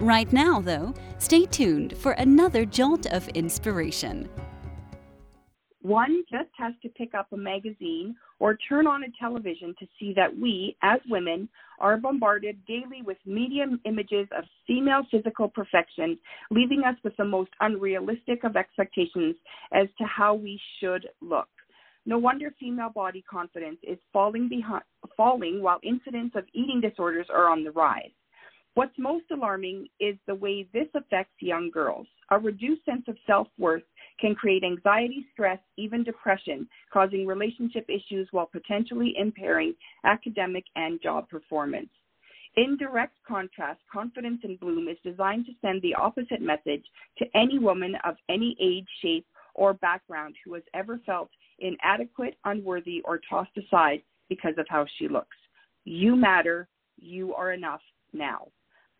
Right now, though, stay tuned for another jolt of inspiration. One just has to pick up a magazine or turn on a television to see that we, as women, are bombarded daily with media images of female physical perfection, leaving us with the most unrealistic of expectations as to how we should look. No wonder female body confidence is falling behind, falling while incidents of eating disorders are on the rise. What's most alarming is the way this affects young girls. A reduced sense of self worth can create anxiety, stress, even depression, causing relationship issues while potentially impairing academic and job performance. In direct contrast, Confidence in Bloom is designed to send the opposite message to any woman of any age, shape, or background who has ever felt inadequate, unworthy, or tossed aside because of how she looks. You matter. You are enough now.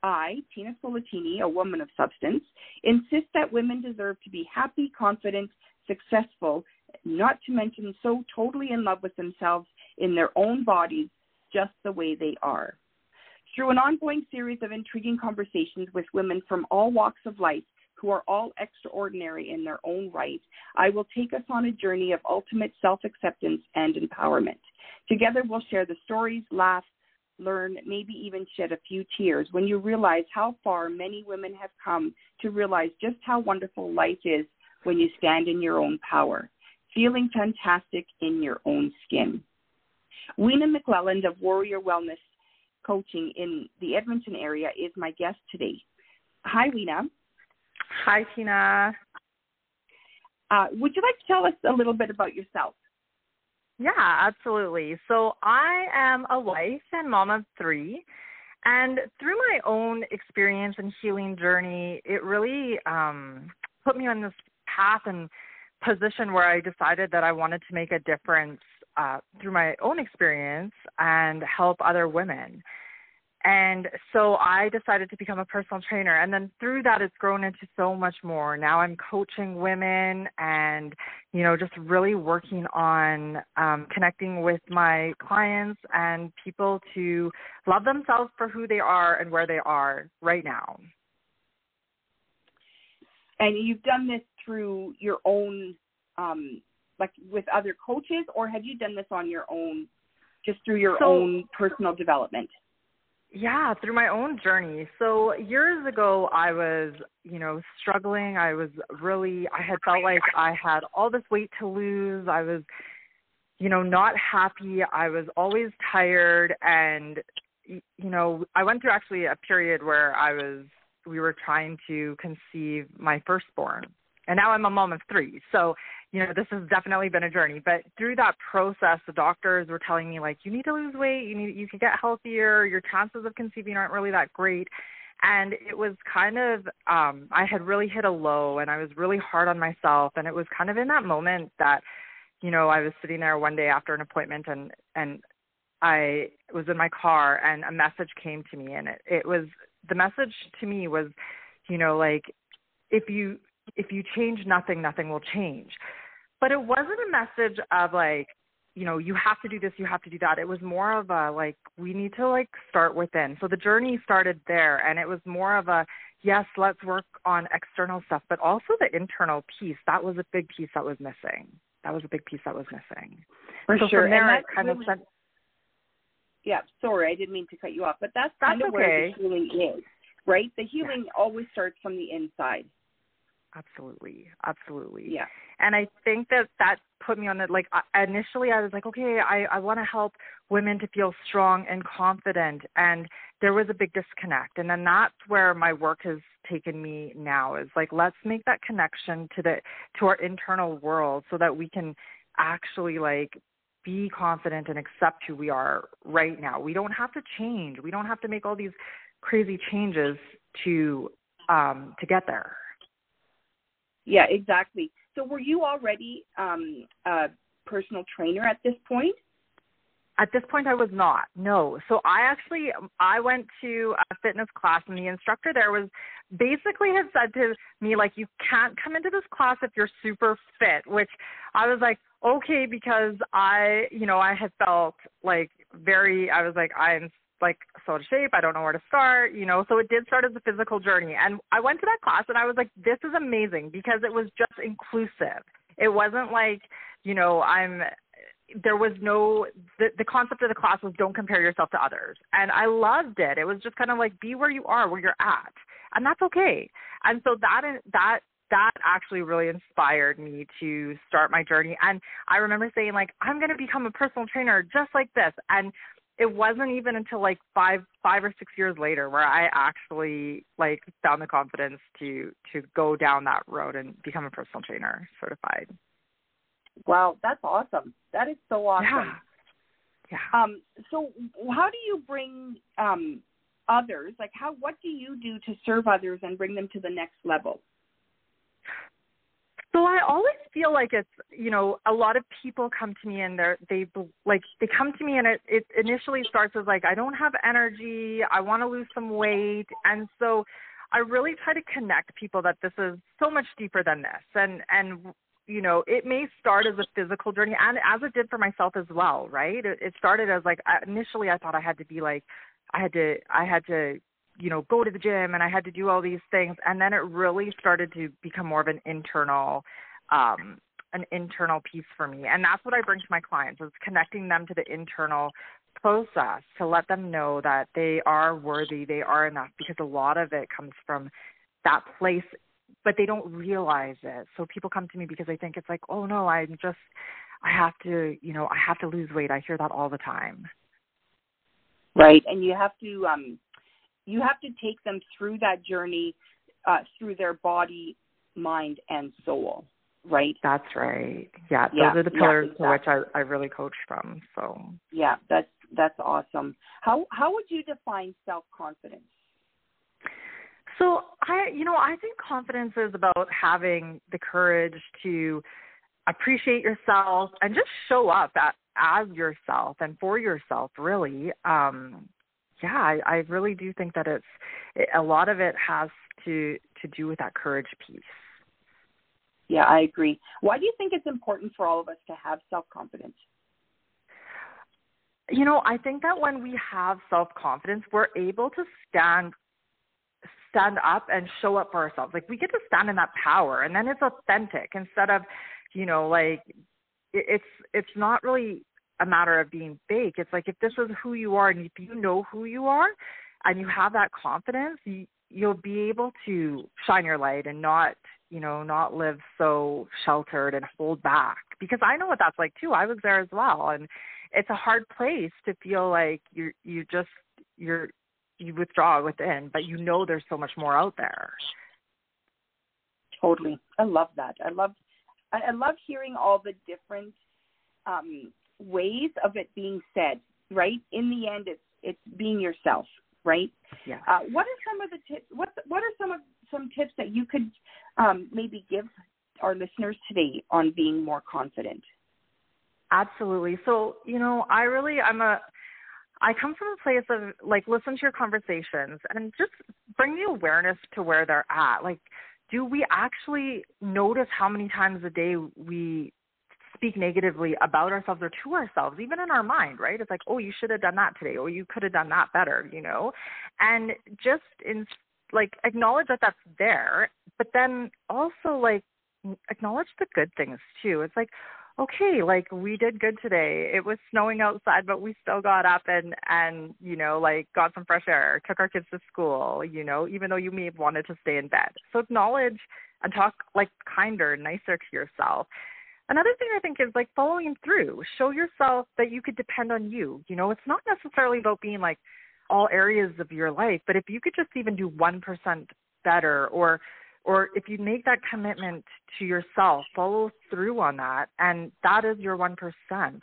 I, Tina Solatini, a woman of substance, insist that women deserve to be happy, confident, successful, not to mention so totally in love with themselves in their own bodies, just the way they are. Through an ongoing series of intriguing conversations with women from all walks of life who are all extraordinary in their own right, I will take us on a journey of ultimate self acceptance and empowerment. Together, we'll share the stories, laugh, learn, maybe even shed a few tears when you realize how far many women have come to realize just how wonderful life is when you stand in your own power, feeling fantastic in your own skin. Weena McClelland of Warrior Wellness Coaching in the Edmonton area is my guest today. Hi, Weena. Hi, Tina. Uh, would you like to tell us a little bit about yourself? Yeah, absolutely. So I am a wife and mom of three. And through my own experience and healing journey, it really um, put me on this path and position where I decided that I wanted to make a difference uh, through my own experience and help other women. And so I decided to become a personal trainer. And then through that, it's grown into so much more. Now I'm coaching women and, you know, just really working on um, connecting with my clients and people to love themselves for who they are and where they are right now. And you've done this through your own, um, like with other coaches, or have you done this on your own, just through your so, own personal development? Yeah, through my own journey. So years ago, I was, you know, struggling. I was really, I had felt like I had all this weight to lose. I was, you know, not happy. I was always tired. And, you know, I went through actually a period where I was, we were trying to conceive my firstborn. And now I'm a mom of three. So you know, this has definitely been a journey. But through that process, the doctors were telling me like, you need to lose weight, you need, you can get healthier, your chances of conceiving aren't really that great. And it was kind of, um, I had really hit a low, and I was really hard on myself. And it was kind of in that moment that, you know, I was sitting there one day after an appointment, and and I was in my car, and a message came to me, and it it was the message to me was, you know, like if you if you change nothing, nothing will change but it wasn't a message of like you know you have to do this you have to do that. It was more of a like we need to like start within. So the journey started there and it was more of a yes let's work on external stuff but also the internal piece. That was a big piece that was missing. That was a big piece that was missing. For so sure. From there and it kind really, of sent yeah sorry i didn't mean to cut you off but that's kind that's of okay. where the healing is right? The healing yeah. always starts from the inside absolutely. Absolutely. Yeah. And i think that that put me on the like initially i was like okay i i want to help women to feel strong and confident and there was a big disconnect. And then that's where my work has taken me now is like let's make that connection to the to our internal world so that we can actually like be confident and accept who we are right now. We don't have to change. We don't have to make all these crazy changes to um to get there Yeah, exactly. So were you already um, a personal trainer at this point? At this point, I was not. No. So I actually I went to a fitness class, and the instructor there was basically had said to me like, "You can't come into this class if you're super fit," which I was like, "Okay," because I, you know, I had felt like very. I was like, I'm like so out of shape. I don't know where to start, you know. So it did start as a physical journey. And I went to that class and I was like, this is amazing because it was just inclusive. It wasn't like, you know, I'm there was no the, the concept of the class was don't compare yourself to others and i loved it it was just kind of like be where you are where you're at and that's okay and so that that that actually really inspired me to start my journey and i remember saying like i'm going to become a personal trainer just like this and it wasn't even until like five five or six years later where I actually like found the confidence to to go down that road and become a personal trainer certified. Wow, that's awesome. That is so awesome. Yeah. Yeah. Um so how do you bring um others like how what do you do to serve others and bring them to the next level? So I always feel like it's you know a lot of people come to me and they're they like they come to me and it it initially starts as like I don't have energy. I want to lose some weight. And so I really try to connect people that this is so much deeper than this. And and you know it may start as a physical journey and as it did for myself as well right? It, it started as like uh, initially I thought I had to be like I had to I had to you know go to the gym and I had to do all these things. And then it really started to become more of an internal um an internal piece for me. And that's what I bring to my clients is connecting them to the internal process to let them know that they are worthy they are enough because a lot of it comes from that place but they don't realize it. So people come to me because they think it's like oh no I'm just I have to you know I have to lose weight. I hear that all the time. Right. And you have to um you have to take them through that journey uh, through their body, mind, and soul. Right. That's right. Yeah, those yeah, are the pillars yeah, exactly. to which I, I really coach from. So. Yeah, that's that's awesome. How how would you define self confidence? So I, you know, I think confidence is about having the courage to appreciate yourself and just show up at, as yourself and for yourself. Really, um, yeah, I, I really do think that it's it, a lot of it has to to do with that courage piece. Yeah, I agree. Why do you think it's important for all of us to have self confidence? You know, I think that when we have self confidence, we're able to stand stand up and show up for ourselves. Like we get to stand in that power, and then it's authentic instead of, you know, like it's it's not really a matter of being fake. It's like if this is who you are and if you know who you are and you have that confidence, you, you'll be able to shine your light and not, you know, not live so sheltered and hold back. Because I know what that's like too. I was there as well and it's a hard place to feel like you're you just you're you withdraw within, but you know there's so much more out there. Totally. I love that. I love I, I love hearing all the different um ways of it being said, right? In the end, it's it's being yourself, right? Yeah. Uh, what are some of the tips? What what are some of some tips that you could um, maybe give our listeners today on being more confident? Absolutely. So you know, I really I'm a I come from a place of like listen to your conversations and just bring the awareness to where they're at. Like, do we actually notice how many times a day we speak negatively about ourselves or to ourselves, even in our mind, right? It's like, oh, you should have done that today, or you could have done that better, you know? And just in like acknowledge that that's there, but then also like acknowledge the good things too. It's like, okay, like we did good today. It was snowing outside, but we still got up and and you know like got some fresh air, took our kids to school. You know, even though you may have wanted to stay in bed. So acknowledge and talk like kinder, nicer to yourself. Another thing I think is like following through. Show yourself that you could depend on you. You know, it's not necessarily about being like all areas of your life, but if you could just even do 1% better or or if you make that commitment to yourself, follow through on that and that is your 1%.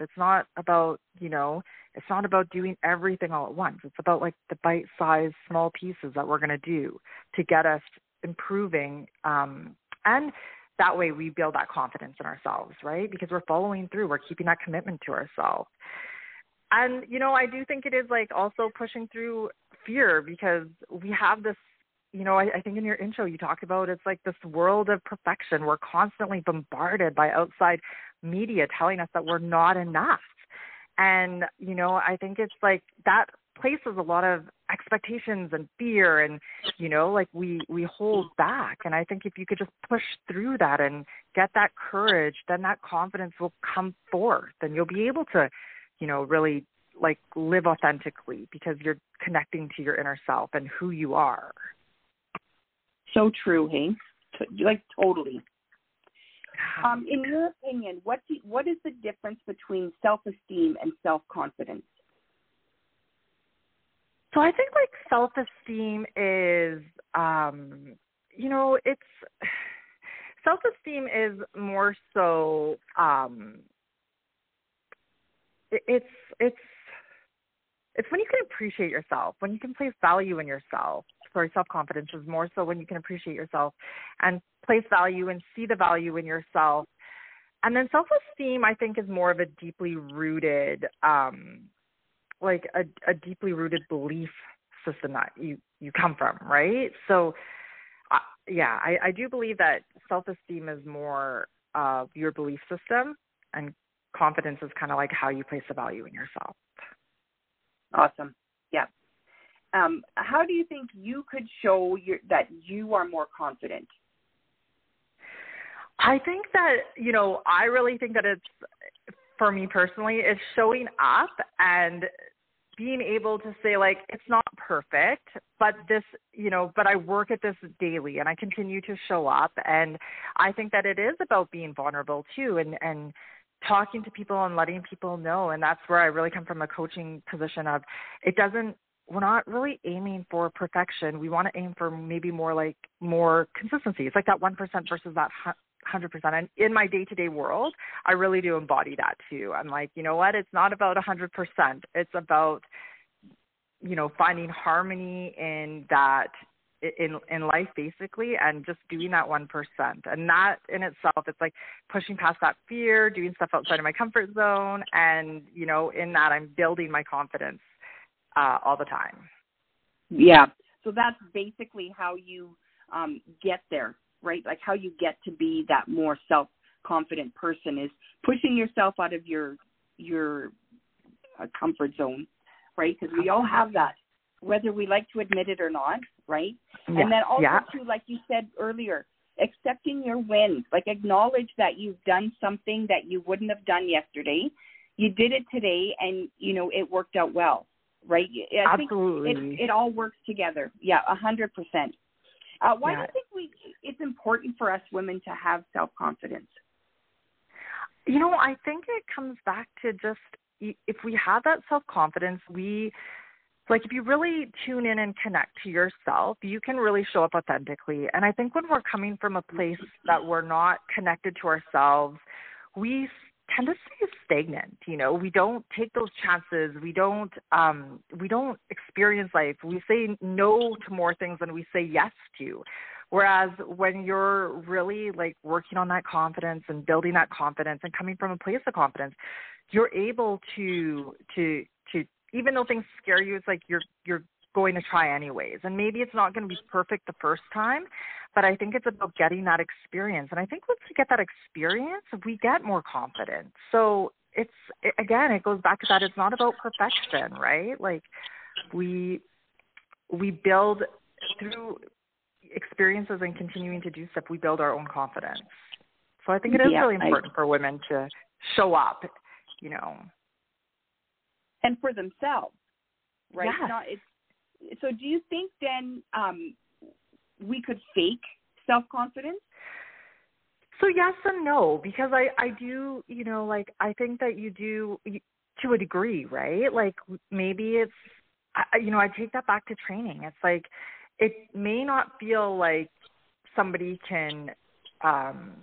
It's not about, you know, it's not about doing everything all at once. It's about like the bite-sized small pieces that we're going to do to get us improving um and that way we build that confidence in ourselves, right? Because we're following through, we're keeping that commitment to ourselves. And you know, I do think it is like also pushing through fear because we have this you know, I, I think in your intro you talk about it's like this world of perfection. We're constantly bombarded by outside media telling us that we're not enough. And, you know, I think it's like that places a lot of expectations and fear and you know like we we hold back and i think if you could just push through that and get that courage then that confidence will come forth and you'll be able to you know really like live authentically because you're connecting to your inner self and who you are so true, hey? Like totally. Um, in your opinion, what do, what is the difference between self-esteem and self-confidence? So I think like self-esteem is, um, you know, it's self-esteem is more so, um, it, it's it's it's when you can appreciate yourself, when you can place value in yourself, sorry, self confidence is more so when you can appreciate yourself and place value and see the value in yourself. And then self esteem, I think, is more of a deeply rooted, um, like a, a deeply rooted belief system that you you come from, right? So, uh, yeah, I, I do believe that self esteem is more of your belief system, and confidence is kind of like how you place the value in yourself. Awesome. Yeah, um, how do you think you could show your, that you are more confident? I think that, you know, I really think that it's, for me personally, is showing up and being able to say, like, it's not perfect, but this, you know, but I work at this daily and I continue to show up. And I think that it is about being vulnerable too and, and, talking to people and letting people know and that's where I really come from a coaching position of it doesn't we're not really aiming for perfection. We want to aim for maybe more like more consistency. It's like that 1% versus that 100%. And in my day to day world, I really do embody that too. I'm like, you know what? It's not about a 100%. It's about, you know, finding harmony in that in in life basically and just doing that 1% and that in itself it's like pushing past that fear doing stuff outside of my comfort zone and you know in that i'm building my confidence uh, all the time. Yeah. So that's basically how you um, get there, right? Like how you get to be that more self confident person is pushing yourself out of your your uh, comfort zone, right? Because we all have that, whether we like to admit it or not, right? Yeah. And then also yeah. too, like you said earlier, accepting your wins, like acknowledge that you've done something that you wouldn't have done yesterday. You did it today, and you know it worked out well right? I Absolutely. Think it, it all works together. Yeah, a hundred percent. Uh, why yeah. do you think we? It's important for us women to have self confidence. You know, I think it comes back to just if we have that self confidence, we like if you really tune in and connect to yourself, you can really show up authentically. And I think when we're coming from a place that we're not connected to ourselves, we tend to stay stagnant you know? We don't take those chances. We don't um we don't experience life. We say no to more things than we say yes to. Whereas when you're really like working on that confidence and building that confidence and coming from a place of confidence you're able to to to even though things scare you it's like you're you're going to try anyways and maybe it's not going to be perfect the first time but I think it's about getting that experience. And I think once we get that experience, we get more confident. So it's again, it goes back to that. It's not about perfection, right? Like we we build through experiences and continuing to do stuff. We build our own confidence. So I think it is yeah, really important I, for women to show up, you know, and for themselves, right? Yes. Not, it's, so do you think then um, we could fake self confidence? So yes and no, because I I do you know like I think that you do to a degree, right? Like maybe it's you know I take that back to training. It's like it may not feel like somebody can um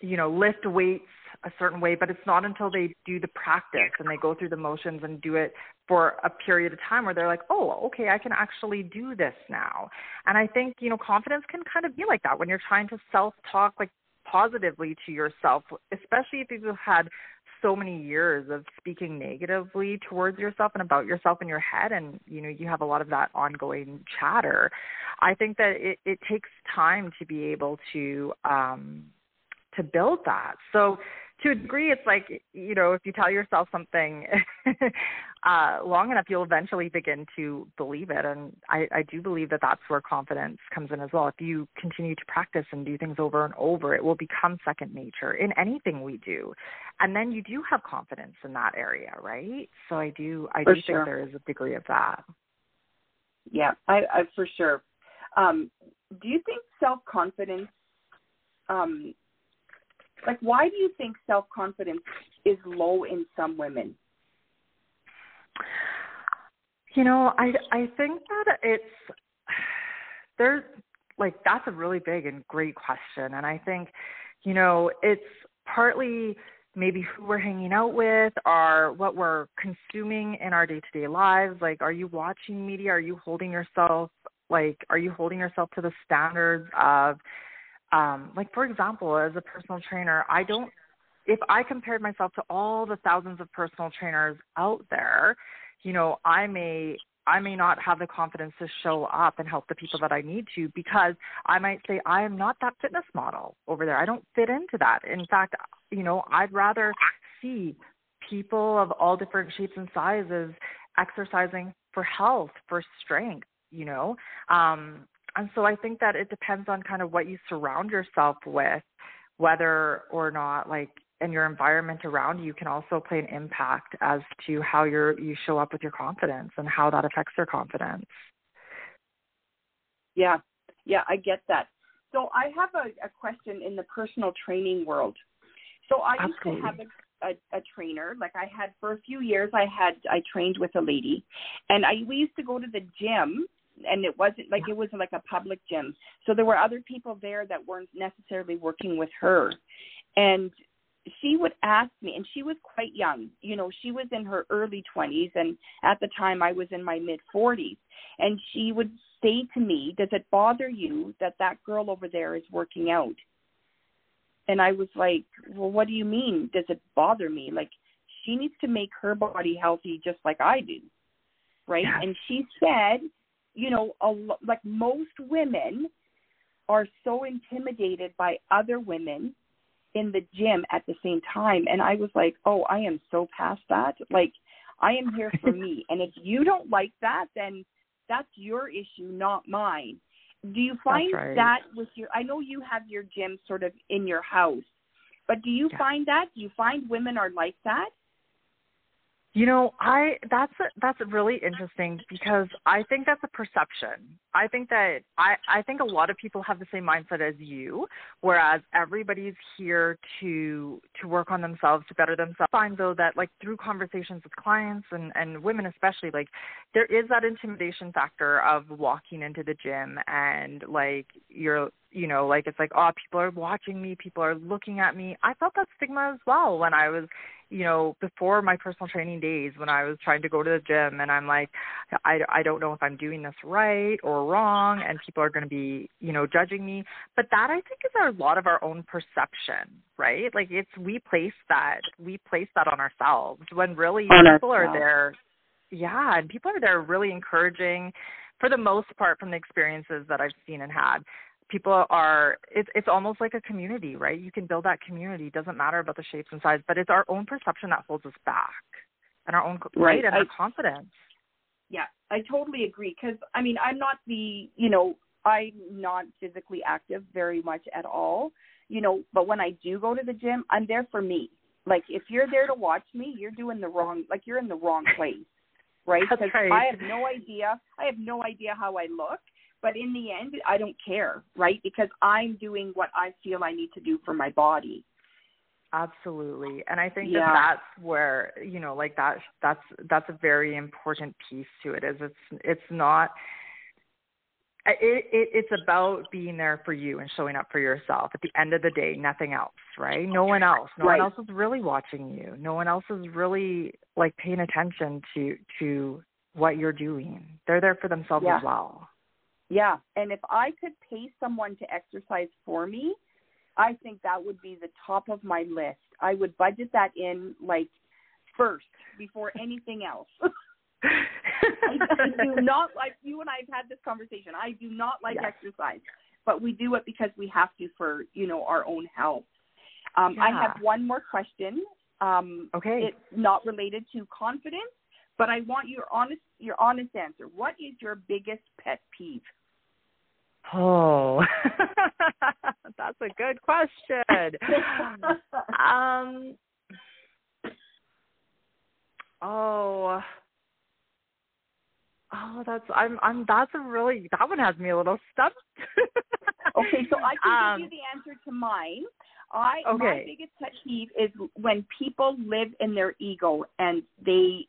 you know lift weights a certain way, but it's not until they do the practice and they go through the motions and do it for a period of time where they're like, oh, okay, I can actually do this now. And I think, you know, confidence can kind of be like that when you're trying to self talk, like positively to yourself, especially if you've had so many years of speaking negatively towards yourself and about yourself in your head and you know you have a lot of that ongoing chatter i think that it, it takes time to be able to um to build that. So to a degree it's like you know if you tell yourself something uh long enough you'll eventually begin to believe it. And i i do believe that that's where confidence comes in as well. If you continue to practice and do things over and over it will become second nature in anything we do. And then you do have confidence in that area right? So i do i for do sure. think there is a degree of that. Yeah i i for sure. Um do you think self confidence um like why do you think self confidence is low in some women? You know i i think that it's there's like that's a really big and great question. And i think you know it's partly maybe who we're hanging out with or what we're consuming in our day to day lives. Like are you watching media? Are you holding yourself like are you holding yourself to the standards of um, like for example, as a personal trainer, I don't if I compared myself to all the thousands of personal trainers out there, you know, I may I may not have the confidence to show up and help the people that I need to because I might say I am not that fitness model over there. I don't fit into that. In fact, you know, I'd rather see people of all different shapes and sizes exercising for health, for strength, you know. Um and so I think that it depends on kind of what you surround yourself with, whether or not like and your environment around you can also play an impact as to how you're you show up with your confidence and how that affects your confidence. Yeah, yeah, I get that. So I have a, a question in the personal training world. So I Absolutely. used to have a, a, a trainer. Like I had for a few years, I had I trained with a lady, and I we used to go to the gym and it wasn't like it was like a public gym. So there were other people there that weren't necessarily working with her. And she would ask me and she was quite young. You know, she was in her early 20s and at the time I was in my mid 40s. And she would say to me, "Does it bother you that that girl over there is working out?" And I was like, "Well, what do you mean? Does it bother me? Like she needs to make her body healthy just like I do." Right? Yeah. And she said you know, a, like most women are so intimidated by other women in the gym at the same time. And I was like, oh, I am so past that. Like, I am here for me. And if you don't like that, then that's your issue, not mine. Do you find right. that with your, I know you have your gym sort of in your house, but do you Yeah. find that? Do you find women are like that? You know, I that's a, that's really interesting because I think that's a perception. I think that I I think a lot of people have the same mindset as you, whereas everybody's here to to work on themselves to better themselves. I find though that like through conversations with clients and and women especially, like there is that intimidation factor of walking into the gym and like you're you know like it's like oh people are watching me people are looking at me. I felt that stigma as well when i was you know before my personal training days when i was trying to go to the gym and i'm like i i don't know if i'm doing this right or wrong and people are going to be you know judging me. But that i think is a lot of our own perception right? Like it's we place that we place that on ourselves when really On people are there yeah and people are there really encouraging for the most part from the experiences that i've seen and had people are it's it's almost like a community right you can build that community it doesn't matter about the shapes and size but it's our own perception that holds us back and our own Right. and I- our confidence Yeah, I totally agree because I mean I'm not the you know I'm not physically active very much at all, you know. But when I do go to the gym, I'm there for me. Like if you're there to watch me, you're doing the wrong like you're in the wrong place, right? Because right. I have no idea. I have no idea how I look, but in the end, I don't care, right? Because I'm doing what I feel I need to do for my body. absolutely and i think Yeah. that that's where you know like that that's that's a very important piece to it is it's it's not it, it it's about being there for you and showing up for yourself at the end of the day nothing else right no one else no Right. one else is really watching you no one else is really like paying attention to to what you're doing they're there for themselves Yeah. as well Yeah, and if I could pay someone to exercise for me, I think that would be the top of my list. I would budget that in like first before anything else. I do not like you and I have had this conversation. I do not like yes. exercise, but we do it because we have to for you know our own health. Um, yeah. I have one more question. Um, okay. It's not related to confidence, but I want your honest your honest answer. What is your biggest pet peeve? Oh, that's a good question. um, oh, oh, that's I'm I'm that's a really that one has me a little stumped. okay, so I can um, give you the answer to mine. I okay. my biggest pet peeve is when people live in their ego and they,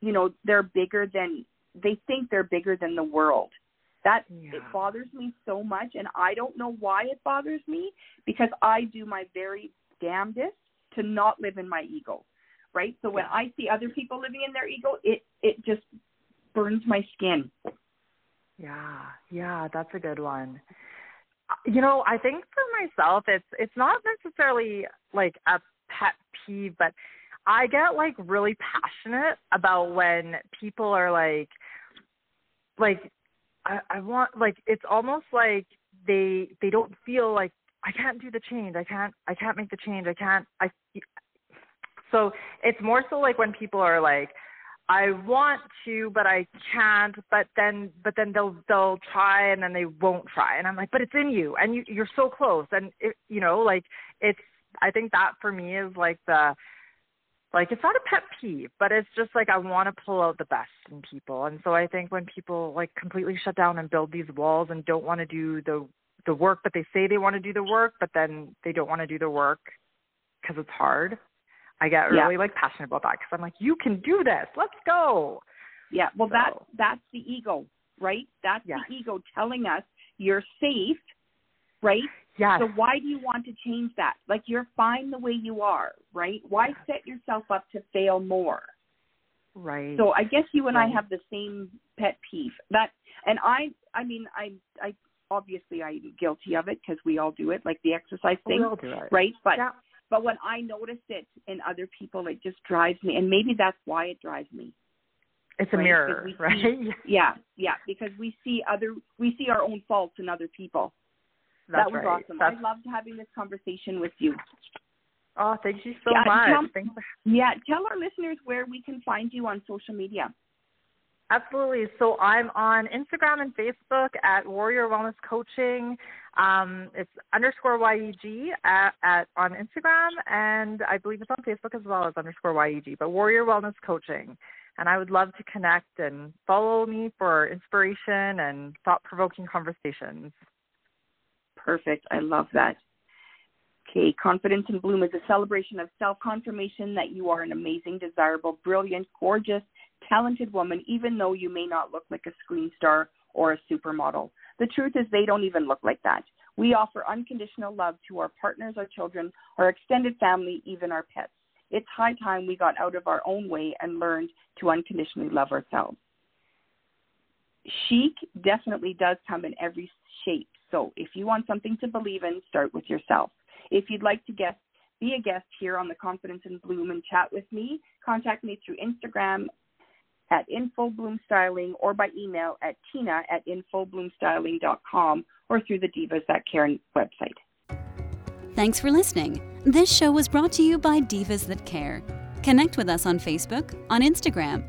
you know, they're bigger than they think they're bigger than the world. That yeah. it bothers me so much, and I don't know why it bothers me because I do my very damnedest to not live in my ego, right? So when I see other people living in their ego, it it just burns my skin. Yeah, yeah, that's a good one. Uh, you know, I think for myself, it's it's not necessarily like a pet peeve, but I get like really passionate about when people are like, like I, I want like it's almost like they they don't feel like I can't do the change. I can't I can't make the change. I can't I so it's more so like when people are like I want to but I can't but then but then they'll they'll try and then they won't try and I'm like but it's in you and you you're so close and it, you know like it's I think that for me is like the like it's not a pet peeve, but it's just like I want to pull out the best in people. And so I think when people like completely shut down and build these walls and don't want to do the the work, but they say they want to do the work, but then they don't want to do the work because it's hard. I get really yeah. like passionate about that because I'm like, you can do this. Let's go. Yeah. Well, so. that that's the ego, right? That's yes. the ego telling us you're safe, right? Yeah. So why do you want to change that? Like you're fine the way you are, right? Why set yourself up to fail more? Right. So I guess you and right. I have the same pet peeve. That and I I mean I I obviously I'm guilty of it because we all do it, like the exercise thing, we all do it. right? But yeah. but when I notice it in other people, it just drives me, and maybe that's why it drives me. It's a right? mirror, right? See, yeah, yeah, because we see other we see our own faults in other people, that's that was right. awesome. That's... I loved having this conversation with you. Oh, thank you so yeah, much. Tell, yeah, tell our listeners where we can find you on social media. Absolutely. So I'm on Instagram and Facebook at Warrior Wellness Coaching. Um, it's underscore YEG at, at on Instagram, and I believe it's on Facebook as well as underscore YEG. But Warrior Wellness Coaching, and I would love to connect and follow me for inspiration and thought-provoking conversations. Perfect. I love that. Okay, Confidence in Bloom is a celebration of self confirmation that you are an amazing, desirable, brilliant, gorgeous, talented woman, even though you may not look like a screen star or a supermodel. The truth is, they don't even look like that. We offer unconditional love to our partners, our children, our extended family, even our pets. It's high time we got out of our own way and learned to unconditionally love ourselves. Chic definitely does come in every shape, so if you want something to believe in, start with yourself. If you'd like to guest, be a guest here on the Confidence in Bloom and chat with me, contact me through Instagram at infobloomstyling or by email at tina at infobloomstyling.com or through the Divas That Care website. Thanks for listening. This show was brought to you by Divas That Care. Connect with us on Facebook, on Instagram,